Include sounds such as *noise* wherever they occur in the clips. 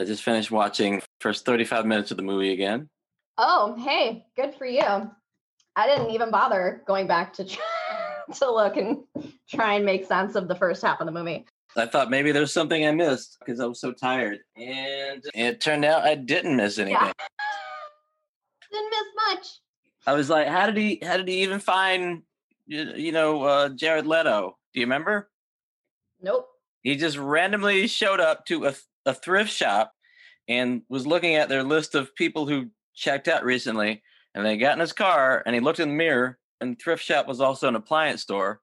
I just finished watching first 35 minutes of the movie again. Oh, hey, good for you. I didn't even bother going back to *laughs* to look and try and make sense of the first half of the movie. I thought maybe there's something I missed because I was so tired, and it turned out I didn't miss anything. Yeah. *laughs* Didn't miss much. I was like, how did he? How did he even find? You you know, uh, Jared Leto. Do you remember? Nope. He just randomly showed up to a, a thrift shop and was looking at their list of people who checked out recently. And they got in his car and he looked in the mirror. And the thrift shop was also an appliance store.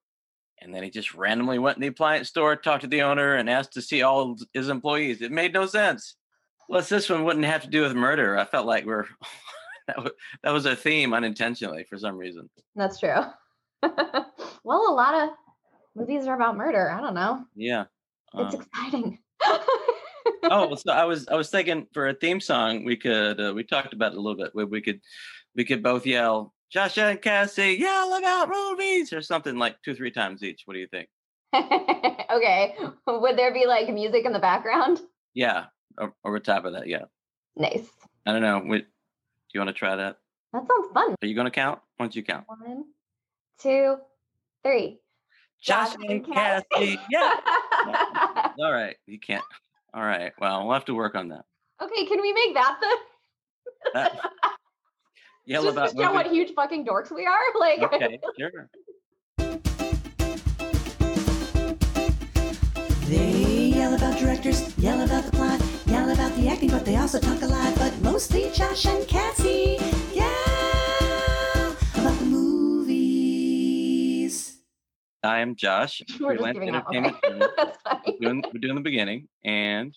And then he just randomly went in the appliance store, talked to the owner, and asked to see all his employees. It made no sense. Plus, this one wouldn't have to do with murder. I felt like we're *laughs* that was, a theme unintentionally for some reason. That's true. *laughs* well, a lot of movies are about murder. I don't know. Yeah, It's um, exciting. *laughs* oh, so I was I was thinking for a theme song we could uh, we talked about it a little bit where we could we could both yell Josh and Cassie yell about movies or something like two three times each. What do you think? *laughs* okay. Would there be like music in the background? Yeah, over top of that. Yeah, Nice. I don't know. Wait, do you want to try that? That sounds fun. Are you going to count? Once you count, One, two, three. Josh and Cassie. Yeah. *laughs* All right, you can't. All right. Well, we'll have to work on that. okay, can we make that the That- *laughs* yell just about to show what huge fucking dorks we are? *laughs* Like Okay, sure. They yell about directors, yell about the plot, yell about the acting, but they also talk a lot. But mostly Josh and Cassie I am Josh. *laughs* we're just freelance giving up. Okay. *laughs* We're doing, we're doing the beginning, and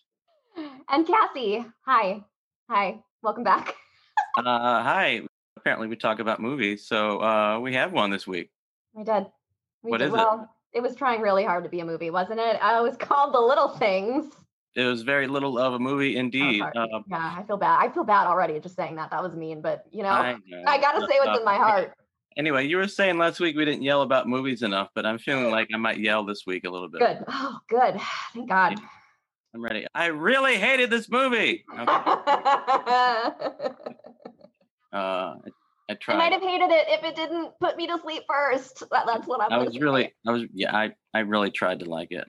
And Cassie, hi. Hi. Welcome back. *laughs* uh, hi. Apparently, we talk about movies, so uh, we have one this week. We did. We What did. is it? well, it? was trying really hard to be a movie, wasn't it? Uh, it was called The Little Things. It was very little of a movie indeed. sorry. Uh, Yeah, I feel bad. I feel bad already just saying that. That was mean, but you know, I, know. gotta say what's in my heart. Anyway, you were saying last week we didn't yell about movies enough, but I'm feeling like I might yell this week a little bit. Good. Oh, good. *sighs* Thank God. I'm ready. I really hated this movie. *laughs* Okay. I Uh, I, I tried. might have hated it if it didn't put me to sleep first. That, that's what I'm. I was say. really, I was, yeah, I, I really tried to like it.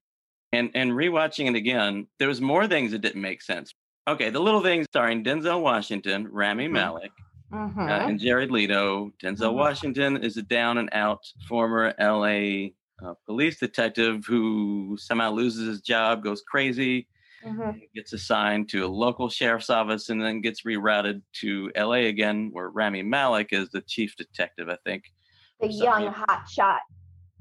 And and rewatching it again, there was more things that didn't make sense. Okay, the little things starring Denzel Washington, Rami Mhm. Malek, Mhm. uh, and Jared Leto. Denzel Mhm. Washington is a down and out former LA uh, police detective who somehow loses his job, goes crazy, Mhm. gets assigned to a local sheriff's office, and then gets rerouted to LA again, where Rami Malek is the chief detective, I think. The young hot shot,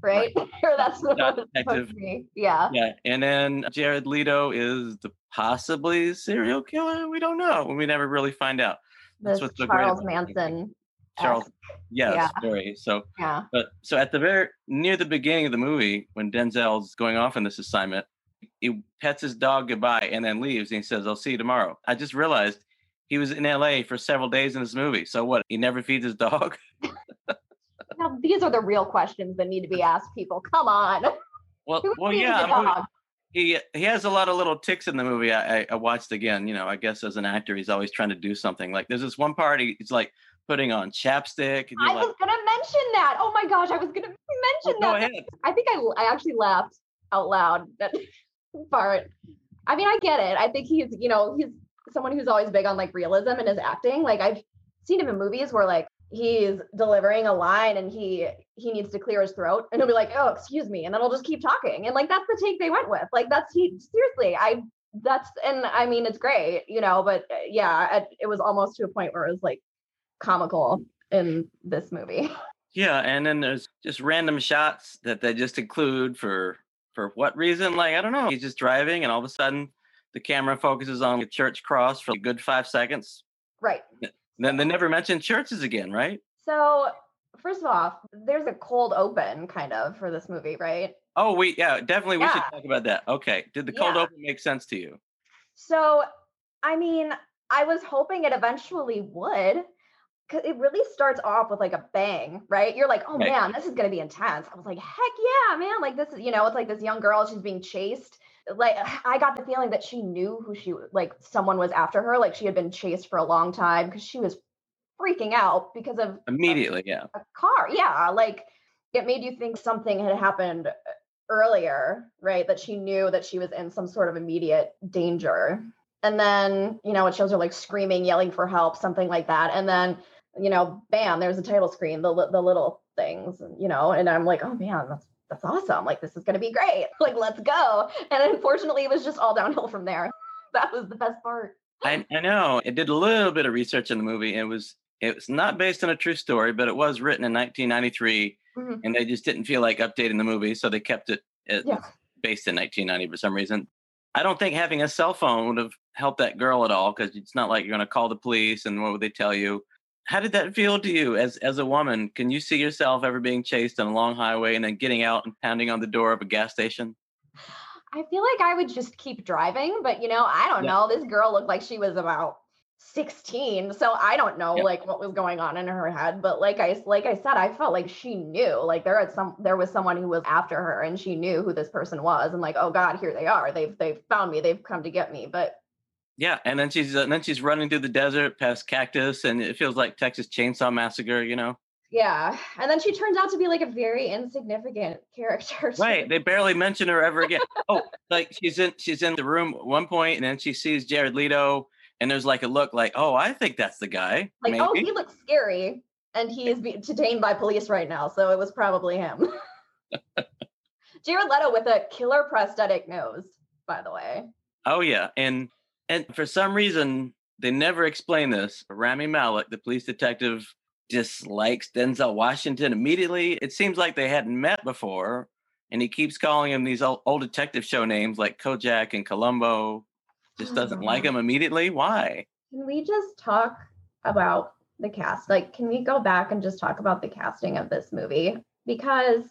right? *laughs* or that's Shot detective. Yeah. Yeah, and then Jared Leto is the possibly serial killer. We don't know. We never really find out. That's This what's so Charles. Manson. Charles, yes, Yeah. very. So, Yeah. but so at the very near the beginning of the movie, when Denzel's going off on this assignment, he pets his dog goodbye and then leaves, and he says, "I'll see you tomorrow." I just realized he was in L.A. for several days in this movie. So what? He never feeds his dog. *laughs* Now these are the real questions that need to be asked people. Come on. Well, well, yeah. A I'm moving- dog? he he has a lot of little ticks in the movie. I, I, watched again. You know, I guess as an actor, he's always trying to do something. Like there's this one part he- he's like putting on chapstick. And I like, was gonna mention that. Oh my gosh, I was gonna "Well, mention go that. ahead. I think I I actually laughed out loud that *laughs* part. I mean, I get it. I think he's, you know, he's someone who's always big on like realism in his acting. Like I've seen him in movies where like he's delivering a line and he he needs to clear his throat and he'll be like, "Oh, excuse me," and then he'll just keep talking. And like that's the take they went with. Like that's he seriously. I that's and I mean it's great, you know, but uh, yeah, it, it was almost to a point where it was like comical in this movie. Yeah, and then there's just random shots that they just include for for what reason? Like I don't know. He's just driving, and all of a sudden, the camera focuses on a church cross for a good five seconds. Right. Then they never mention churches again, right? So, first of all, there's a cold open kind of for this movie, right? Oh, we yeah, definitely we should talk about that. Okay, did the cold Yeah. open make sense to you? So, I mean, I was hoping it eventually would. Cause it really starts off with like a bang, right? You're like, oh Right. man, this is gonna be intense. I was like, heck yeah, man. Like this is, you know, it's like this young girl, she's being chased like *sighs* I got the feeling that she knew who she like someone was after her, like she had been chased for a long time because she was freaking out because of Immediately, yeah. a car. Yeah, like it made you think something had happened uh, earlier, right? That she knew that she was in some sort of immediate danger. And then, you know, it shows her like screaming, yelling for help, something like that. And then, you know, bam, there's a title screen, the the little things, you know, and I'm like, oh man, that's that's awesome. Like this is gonna be great. *laughs* Like let's go. And unfortunately, it was just all downhill from there. *laughs* That was the best part. I, I know. It did a little bit of research in the movie. It was it was not based on a true story, but it was written in 1993, Mhm. and they just didn't feel like updating the movie, so they kept it, it Yeah. based in 1990 for some reason. I don't think having a cell phone would have helped that girl at all because it's not like you're going to call the police and what would they tell you? How did that feel to you as as a woman? Can you see yourself ever being chased on a long highway and then getting out and pounding on the door of a gas station? I feel like I would just keep driving, but you know, I don't Yeah. know. This girl looked like she was about 16, so I don't know Yeah. like what was going on in her head. But like I like I said, I felt like she knew. Like there had some there was someone who was after her, and she knew who this person was, and like, oh God, here they are. They've they've found me. They've come to get me. But Yeah, and then she's and then she's running through the desert past cactus, and it feels like Texas Chainsaw Massacre. You know, yeah, and then she turns out to be like a very insignificant *laughs* character. too. right? They barely mention her ever again. oh, like she's in she's in the room at one point, and then she sees Jared Leto, and there's like a look like, oh, I think that's the guy. Like, oh, maybe. oh, he looks scary, and he is detained by police right now. So it was probably him. *laughs* Jared Leto with a killer prosthetic nose, by the way. Oh yeah, and and for some reason they never explain this. Rami Malek, the police detective, dislikes Denzel Washington immediately. It seems like they hadn't met before, and he keeps calling him these old, old detective show names like Kojak and Columbo. Just doesn't hmm. like him immediately. Why? Can we just talk about the cast? Like, can we go back and just talk about the casting of this movie? Because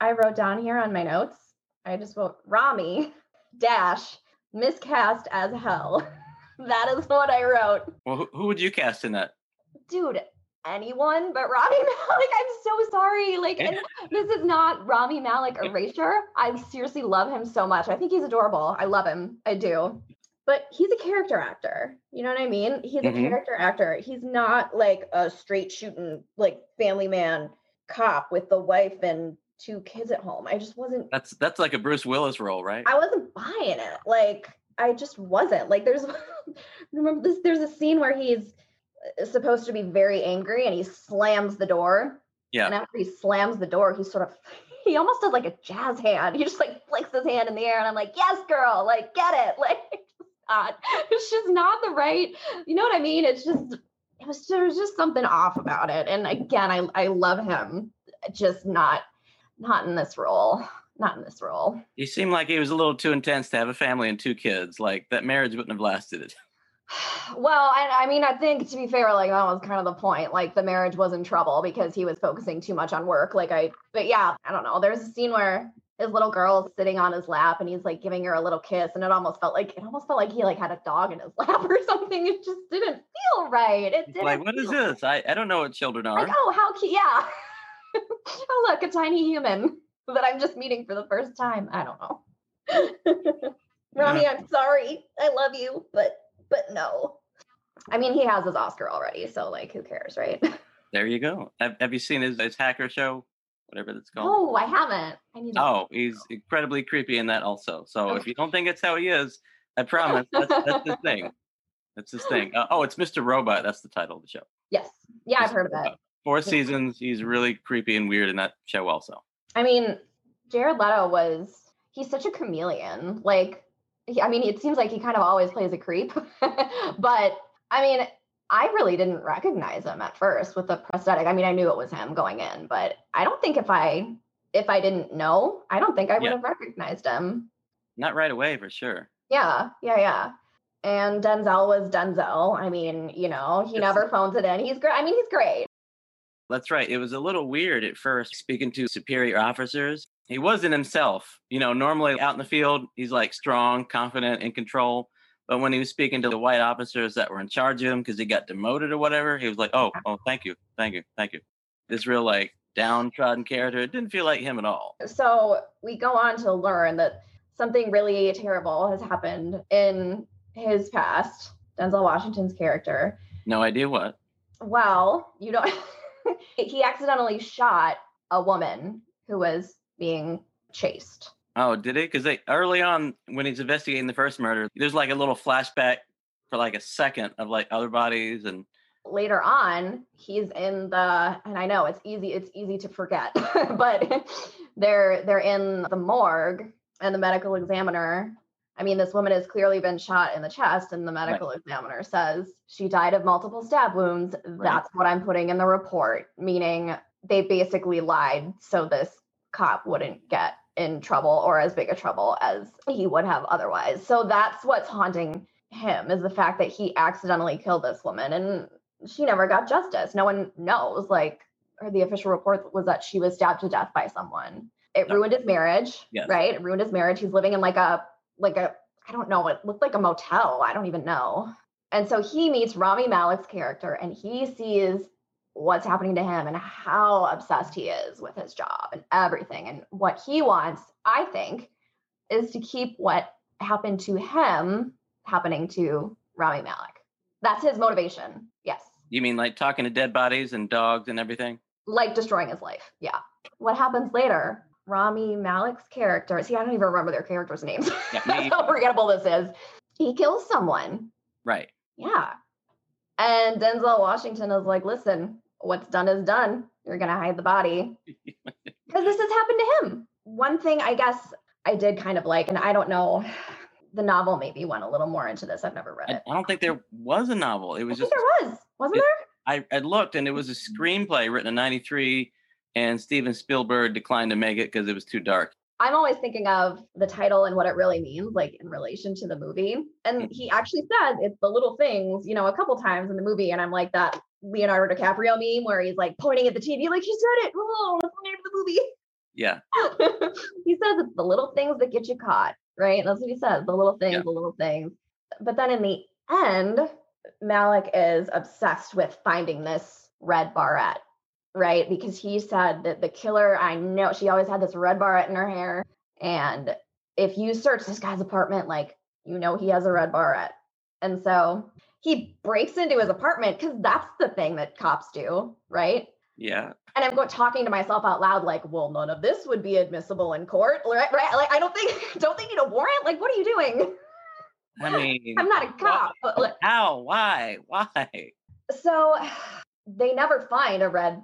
I wrote down here on my notes, I just wrote Rami *laughs* dash miscast as hell. *laughs* that is what I wrote. Well, who, who would you cast in that? dude, anyone but Rami *laughs* Malek. I'm so sorry. Like, this is not Rami Malek erasure. I seriously love him so much. I think he's adorable. I love him. I do. But he's a character actor. You know what I mean? He's Mhm. a character actor. He's not like a straight shooting, like family man cop with the wife and two kids at home. I just wasn't That's that's like a Bruce Willis role, right? I wasn't buying it. Like I just wasn't. Like there's *laughs* remember this there's a scene where he's uh, supposed to be very angry and he slams the door. Yeah. And after he slams the door, he sort of *laughs* he almost does like a jazz hand. He just like flicks his hand in the air and I'm like, "Yes, girl. Like get it." *laughs* Like it's not it's just not the right. You know what I mean? It's just it was there was just something off about it. And again, I I love him. Just not not in this role. Not in this role. He seemed like he was a little too intense to have a family and two kids. Like that marriage wouldn't have lasted it. *laughs* Well, I, I mean, I think to be fair, like that was kind of the point. Like the marriage was in trouble because he was focusing too much on work. Like I, but yeah, I don't know. There's a scene where his little girl's sitting on his lap and he's like giving her a little kiss, and it almost felt like it almost felt like he like had a dog in his *laughs* lap or something. It just didn't feel right. It didn't. like, what is this? I, I don't know what children are. Like, oh, how cute! Yeah. *laughs* *laughs* oh, look, a tiny human that I'm just meeting for the first time. I don't know. *laughs* Ronnie, I'm sorry. I love you, but but no. I mean, he has his Oscar already, so like, who cares, right? *laughs* There you go. Have, have you seen his, his hacker show? Whatever that's called. Oh, I haven't. I need. Oh, he's incredibly creepy in that also. So if you don't think it's how he is, I promise that's, that's his thing. That's his thing. Uh, oh, it's Mr. Robot. That's the title of the show. Yes. Yeah, I've heard of it. Four seasons. He's really creepy and weird in that show also. I mean, Jared Leto was. He's such a chameleon. Like, he, I mean, it seems like he kind of always plays a creep, *laughs* but I mean, I really didn't recognize him at first with the prosthetic. I mean, I knew it was him going in, but I don't think if I if I didn't know, I don't think I would Yeah. have recognized him. Not right away for sure. Yeah, yeah, yeah. And Denzel was Denzel. I mean, you know, he Yes. never phones it in. He's great. I mean, he's great. That's right. It was a little weird at first speaking to superior officers. He wasn't himself. You know, normally out in the field, he's like strong, confident, in control. But when he was speaking to the white officers that were in charge of him because he got demoted or whatever, he was like, oh, uh-huh. oh, thank you, thank you, thank you. This real like downtrodden character. It didn't feel like him at all. So we go on to learn that something really terrible has happened in his past, Denzel Washington's character. No idea what. Well, you know, *laughs* *laughs* he accidentally shot a woman who was being chased. Oh, did he? Because they early on when he's investigating the first murder, there's like a little flashback for like a second of like other bodies and Later on, he's in the and I know it's easy it's easy to forget, *laughs* but *laughs* they're they're in the morgue and the medical examiner I mean, this woman has clearly been shot in the chest, and the medical examiner says she died of multiple stab wounds. That's what I'm putting in the report, meaning they basically lied so this cop wouldn't get in trouble or as big a trouble as he would have otherwise. So that's what's haunting him is the fact that he accidentally killed this woman and she never got justice. No one knows. Like, or the official report was that she was stabbed to death by someone. It No. ruined his marriage, Yes. right? It ruined his marriage. He's living in like a like a I don't know, it looked like a motel. I don't even know. And so he meets Rami Malek's character and he sees what's happening to him and how obsessed he is with his job and everything. And what he wants, I think, is to keep what happened to him happening to Rami Malek. That's his motivation. Yes. you mean like talking to dead bodies and dogs and everything? Like destroying his life. Yeah. What happens later? Rami Malek's character, see, I don't even remember their characters' names. Yeah, *laughs* That's how forgettable this is. He kills someone. Right. Yeah. And Denzel Washington is like, listen, what's done is done. You're going to hide the body. *laughs* Because this has happened to him. One thing I guess I did kind of like, and I don't know, the novel maybe went a little more into this. I've never read I, it. I don't think there was a novel. It I was think just there was, wasn't it- there? I, I looked and it was a screenplay written in '93, and Steven Spielberg declined to make it because it was too dark. I'm always thinking of the title and what it really means, like in relation to the movie. And mm. he actually said it's the little things, you know, a couple times in the movie. And I'm like that Leonardo DiCaprio meme where he's like pointing at the TV, like, he said it. *laughs* Oh, that's the name of the movie. Yeah. *laughs* he says it's the little things that get you caught, right? That's what he says, the little things, Yeah. the little things. But then in the end, Malek is obsessed with finding this red barrette, right? Because he said that the killer, I know she always had this red barrette in her hair. And if you search this guy's apartment, like, you know, he has a red barrette. And so he breaks into his apartment because that's the thing that cops do, right? Yeah. and I'm going talking to myself out loud, like, well, none of this would be admissible in court, right? Right? Like, I don't think, *laughs* don't they need a warrant? Like, what are you doing? I mean, *laughs* I'm not a cop. But like, how? Why? Why? so *sighs* they never find a red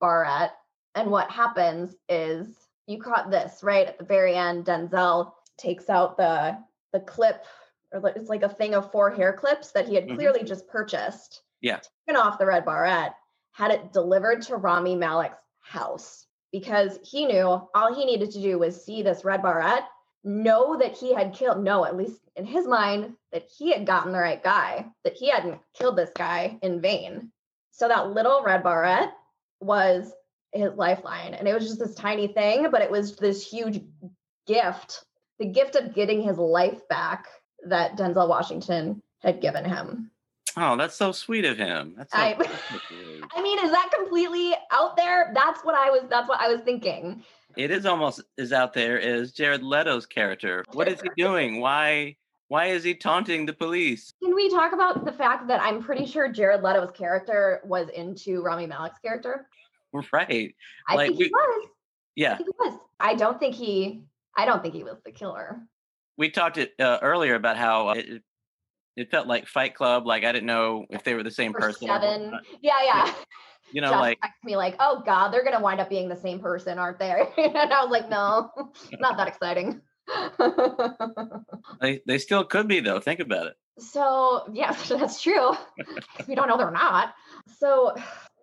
barrette, and what happens is you caught this right at the very end. Denzel takes out the the clip, or it's like a thing of four hair clips that he had Mhm. clearly just purchased. Yeah. taken off the red barrette, had it delivered to Rami Malek's house because he knew all he needed to do was see this red barrette, know that he had killed, no, at least in his mind, that he had gotten the right guy, that he hadn't killed this guy in vain. So that little red barrette was his lifeline. And it was just this tiny thing, but it was this huge gift the gift of getting his life back that Denzel Washington had given him. Oh, that's so sweet of him. That's so I, *laughs* I mean, is that completely out there? That's what I was that's what I was thinking. It is almost as out there as Jared Leto's character. What is he doing? Why? Why is he taunting the police? Can we talk about the fact that I'm pretty sure Jared Leto's character was into Rami Malek's character? Right. I Like, think he we- was. I Yeah. think he was. I don't think he I don't think he was the killer. We talked it uh, earlier about how uh, it, it felt like Fight Club. Like I didn't know if they were the same Or person. seven. Yeah, yeah. *laughs* You know, Josh like me like, oh God, they're gonna wind up being the same person, aren't they? *laughs* and I was like, no, *laughs* not that exciting. *laughs* they, they still could be though. Think about it. So yeah, *laughs* that's true. we don't know they're not. So,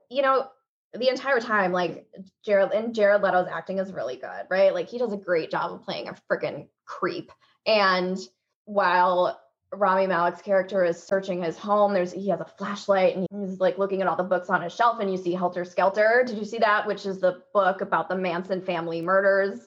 you know, the entire time, like Jared and Jared Leto's acting is really good, right? Like he does a great job of playing a freaking creep. And while Rami Malek's character is searching his home, there's he has a flashlight and he's like looking at all the books on his shelf, and you see Helter Skelter. Did you see that? Which is the book about the Manson family murders.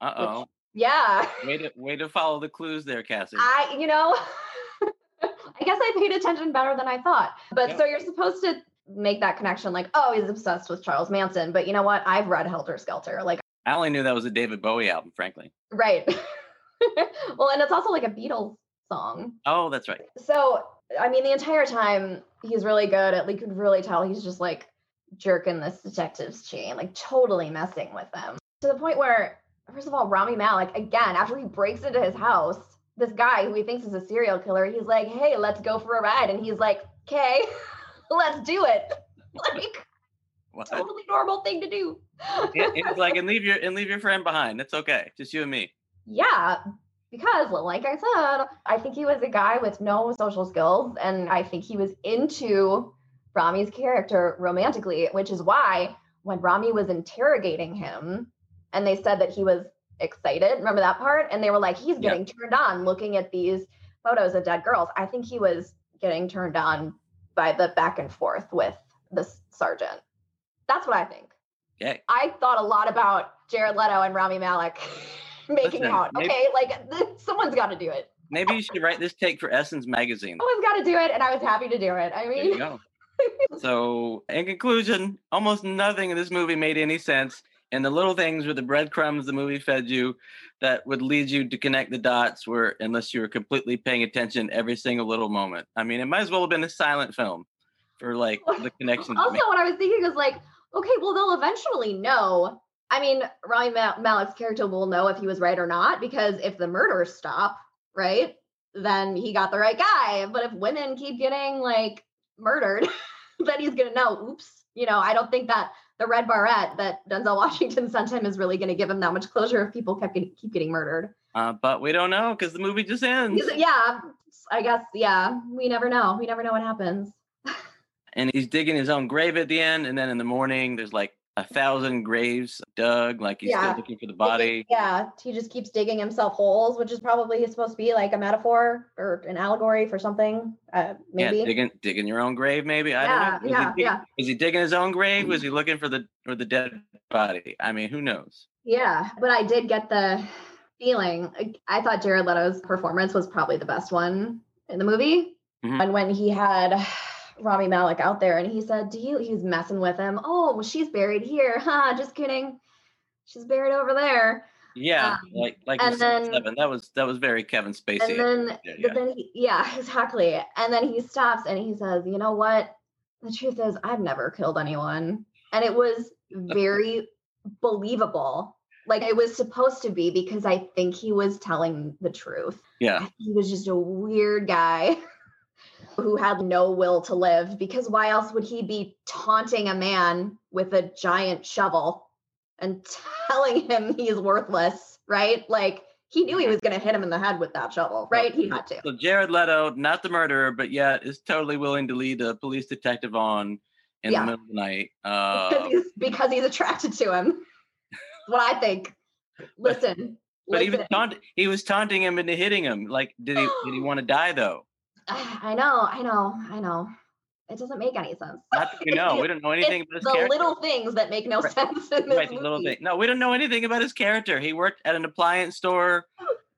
Uh oh. Yeah. *laughs* Way to way to follow the clues there, Cassie. I, you know, *laughs* I guess I paid attention better than I thought. But Yeah. so you're supposed to make that connection like, oh, he's obsessed with Charles Manson. But you know what? I've read Helter Skelter. Like, I only knew that was a David Bowie album, frankly. right. *laughs* well, and it's also like a Beatles song. Oh, that's right. So, I mean, the entire time he's really good at, you could really tell he's just like jerking this detective's chain, like totally messing with them to the point where, first of all, Rami Malek, again, after he breaks into his house, this guy who he thinks is a serial killer, he's like, hey, let's go for a ride. And he's like, okay, *laughs* let's do it. *laughs* Like, What? totally normal thing to do. It- it's like *laughs* and leave your and leave your friend behind. It's okay. Just you and me. Yeah, because like I said, I think he was a guy with no social skills, and I think he was into Rami's character romantically, which is why when Rami was interrogating him and they said that he was excited, remember that part? And they were like, he's getting turned on looking at these photos of dead girls. I think he was getting turned on by the back and forth with this sergeant. That's what I think. Okay. I thought a lot about Jared Leto and Rami Malek *laughs* making Listen, out. maybe- Okay, like th- someone's got to do it. Maybe you should write this take for Essence magazine. Someone's got to do it, and I was happy to do it. I mean, so, in conclusion, almost nothing in this movie made any sense. And the little things were the breadcrumbs the movie fed you that would lead you to connect the dots were unless you were completely paying attention every single little moment. I mean, it might as well have been a silent film for like the connection also what I was thinking was like, okay, well they'll eventually know. I mean, Rami Ma- Malek's character will know if he was right or not because if the murders stop, right, then he got the right guy. But if women keep getting like murdered, *laughs* then he's gonna know. Oops, you know. I don't think that the red barrette that Denzel *laughs* Washington sent him is really going to give him that much closure if people kept get, keep getting murdered. Uh, but we don't know because the movie just ends. Yeah, I guess. Yeah, we never know. We never know what happens. *laughs* and he's digging his own grave at the end. And then in the morning, there's like a thousand graves dug, like he's Yeah. still looking for the body. Yeah, he just keeps digging himself holes, which is probably supposed to be like a metaphor or an allegory for something. Uh, maybe. Yeah, digging digging your own grave, maybe. I yeah, don't know. Was yeah, he, yeah, was he digging his own grave? Was he looking for the or the dead body? I mean, who knows? yeah. But I did get the feeling. I thought Jared Leto's performance was probably the best one in the movie. Mhm. And when he had Rami Malek out there, and he said, "Do you?" He was messing with him. Oh, well, she's buried here. *laughs* Huh? Just kidding. She's buried over there. Yeah, Um, like like and in Seven. That was that was very Kevin Spacey. and then yeah, yeah. then he, yeah *laughs* exactly and then he stops and he says you know what the truth is i've never killed anyone and it was very believable like it was supposed to be because i think he was telling the truth yeah, he was just a weird guy *laughs* who had no will to live because why else would he be taunting a man with a giant shovel and *laughs* telling him he's worthless right like he knew he was going to hit him in the head with that shovel right he had to So Jared Leto, not the murderer, but yet is totally willing to lead a police detective on in Yeah. the middle of the night. because Uh, he's because he's attracted to him. what I think. *laughs* Listen, but he was taunt- he was taunting him into hitting him. Like, did he did he *gasps* want to die though? Ah, I know, I know, I know. It doesn't make any sense. Not we *laughs* know. We don't know anything about his the character. little things that make no Right. sense in this right, movie. little thing. No, we don't know anything about his character. He worked at an appliance store,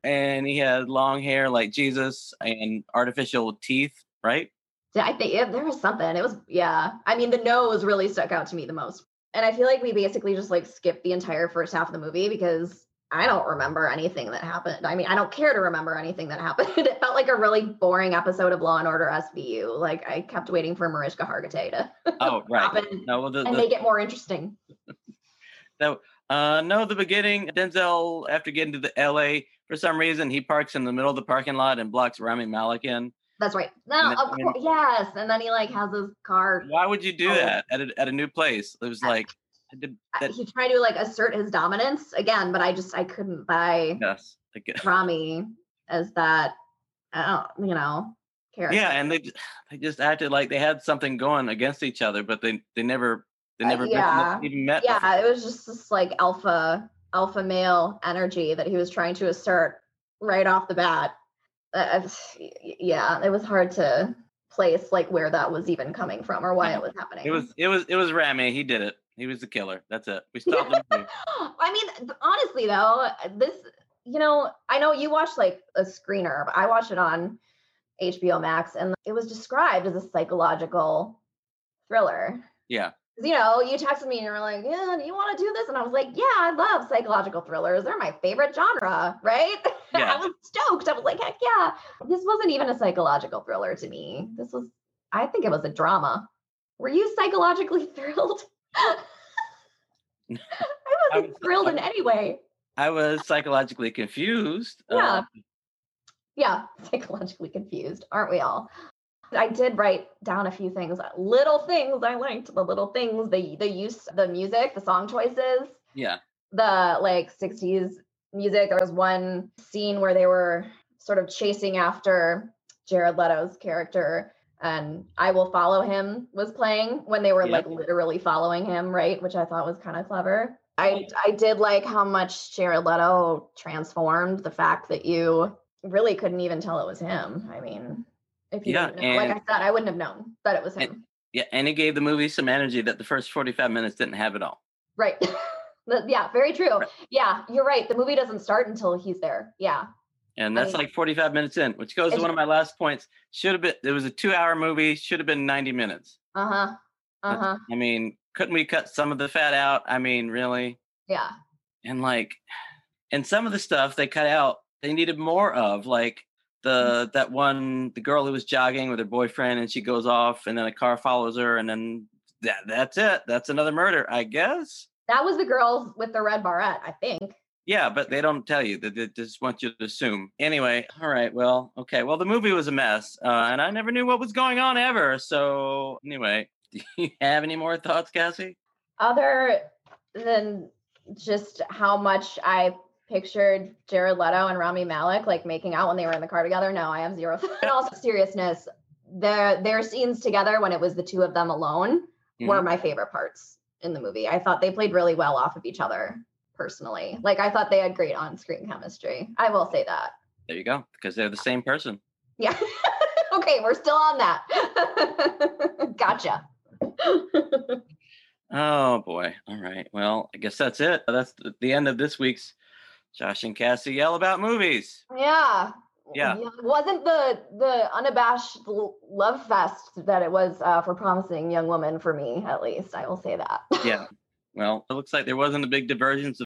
and he had long hair like Jesus and artificial teeth. Right? Yeah, I think yeah, there was something. It was yeah. I mean, the nose really stuck out to me the most, and I feel like we basically just like skipped the entire first half of the movie because I don't remember anything that happened. I mean, I don't care to remember anything that happened. *laughs* It felt like a really boring episode of Law and Order SVU. Like I kept waiting for Mariska Hargitay to *laughs* Oh, right. happen No, well, the, and the, make it more interesting. *laughs* no, uh, no, the beginning. Denzel, after getting to the L.A., for some reason, he parks in the middle of the parking lot and blocks Rami Malek in. That's right. No, then- of course, yes. And then he like has his car. Why would you do Oh. that at a, at a new place? It was like, did that, He tried to like assert his dominance again, but I just I couldn't buy yes. Rami as that. I don't, you know, character. yeah, and they they just acted like they had something going against each other, but they they never they Uh, never met- yeah. even met. before. yeah, it was just this like alpha alpha male energy that he was trying to assert right off the bat. Uh, yeah, it was hard to place like where that was even coming from or why *laughs* it was happening. It was it was it was Rami. He did it. He was the killer. That's it. We stopped. *laughs* I mean, honestly though, this you know, I know you watched like a screener, but I watched it on HBO Max and it was described as a psychological thriller. Yeah. you know, you texted me and you were like, "Yeah, do you want to do this?" And I was like, "Yeah, I love psychological thrillers. They're my favorite genre." *laughs* Right? Yeah. *laughs* I was stoked. I was like, "Heck yeah!" This wasn't even a psychological thriller to me. This was, I think, it was a drama. Were you psychologically thrilled? I I wasn't was- thrilled I in any way. I was psychologically confused. Yeah. Uh, Yeah, *laughs* psychologically confused, aren't we all? I did write down a few things, little things I liked, the little things, the the use, the music, the song choices, yeah. the like 60s music. There was one scene where they were sort of chasing after Jared Leto's character and I Will Follow Him was playing when they were like literally following him, right? Which I thought was kind of clever. I I did like how much Jared Leto transformed the fact that you really couldn't even tell it was him. I mean, if you Yeah, didn't know, like I said, I wouldn't have known that it was him. And- Yeah. And it gave the movie some energy that the first 45 minutes didn't have at all. Right. *laughs* Yeah, very true. Right. Yeah, you're right. The movie doesn't start until he's there. Yeah. And I that's mean- like 45 minutes in, which goes to one of my last points. Should have been, it was a two hour movie, should have been 90 minutes. Uh-huh. Uh-huh. I mean, couldn't we cut some of the fat out? I mean, really? Yeah. And like, and some of the stuff they cut out, they needed more of. Like the that one, the girl who was jogging with her boyfriend, and she goes off, and then a car follows her, and then that that's it. That's another murder, I guess. That was the girl with the red barrette, I think. Yeah, but they don't tell you. They, they just want you to assume. Anyway, all right. Well, okay. Well, the movie was a mess, uh, and I never knew what was going on ever. So anyway, *laughs* do you have any more thoughts, Cassie? Other than just how much I pictured Jared Leto and Rami Malek like making out when they were in the car together. No, I have zero. *laughs* and also seriousness, their their scenes together when it was the two of them alone were Mhm. my favorite parts in the movie. I thought they played really well off of each other personally. Like I thought they had great on-screen chemistry. I will say that. There you go, because they're the same person. Yeah. *laughs* okay, we're still on that. *laughs* gotcha. Oh boy. All right. Well, I guess that's it. That's the, end of this week's Josh and Cassie yell about movies. Yeah. Yeah. It wasn't the the unabashed love fest that it was uh, for promising young woman for me, at least. I will say that. Yeah. *laughs* Well, it looks like there wasn't a big divergence of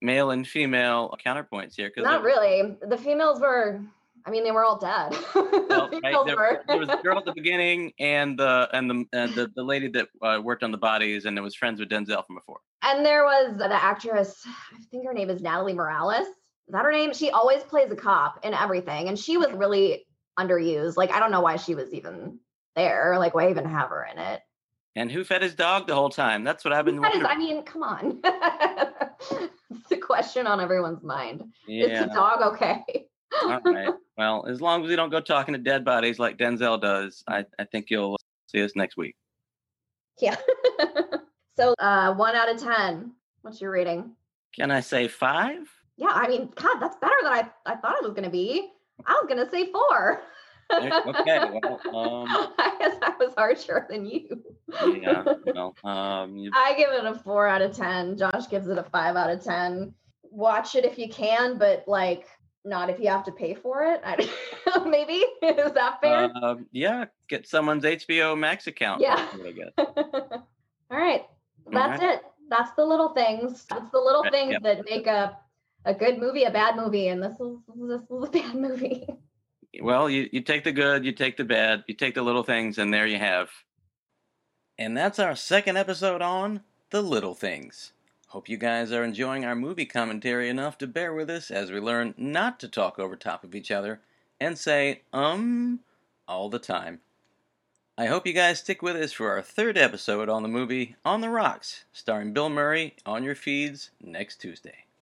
male and female counterpoints here. Not really. The females were. I mean, they were all dead. *laughs* Well, The right, there, were. there was a girl at the beginning, and the and the and the, the lady that uh, worked on the bodies, and it was friends with Denzel from before. And there was the actress, I think her name is Natalie Morales. Is that her name? She always plays a cop in everything. And she was really underused. Like, I don't know why she was even there. Like, why even have her in it? And who fed his dog the whole time? That's what I've been That is, wondering. I mean, come on. *laughs* it's a question on everyone's mind. Is the dog okay? All right. Well, as long as we don't go talking to dead bodies like Denzel does, I, I think you'll see us next week. Yeah. *laughs* so, uh, one out of 10. What's your rating? Can I say five? Yeah, I mean, God, that's better than I, I thought it was going to be. I was going to say four. *laughs* Okay. Well, um, *laughs* I guess I was harsher than you. yeah. *laughs* Well, um, you, I give it a four out of 10. Josh gives it a five out of 10. Watch it if you can, but like, not if you have to pay for it. I, *laughs* maybe. Is that fair? um, yeah. Get someone's HBO Max account. Yeah. All right. That's right. it. That's the little things. It's the little things yeah. that make a a good movie a bad movie, and this is this is a bad movie. Well, you, you take the good, you take the bad, you take the little things, and there you have. And that's our second episode on The Little Things. Hope you guys are enjoying our movie commentary enough to bear with us as we learn not to talk over top of each other and say, um, all the time. I hope you guys stick with us for our third episode on the movie On the Rocks, starring Bill Murray on your feeds next Tuesday.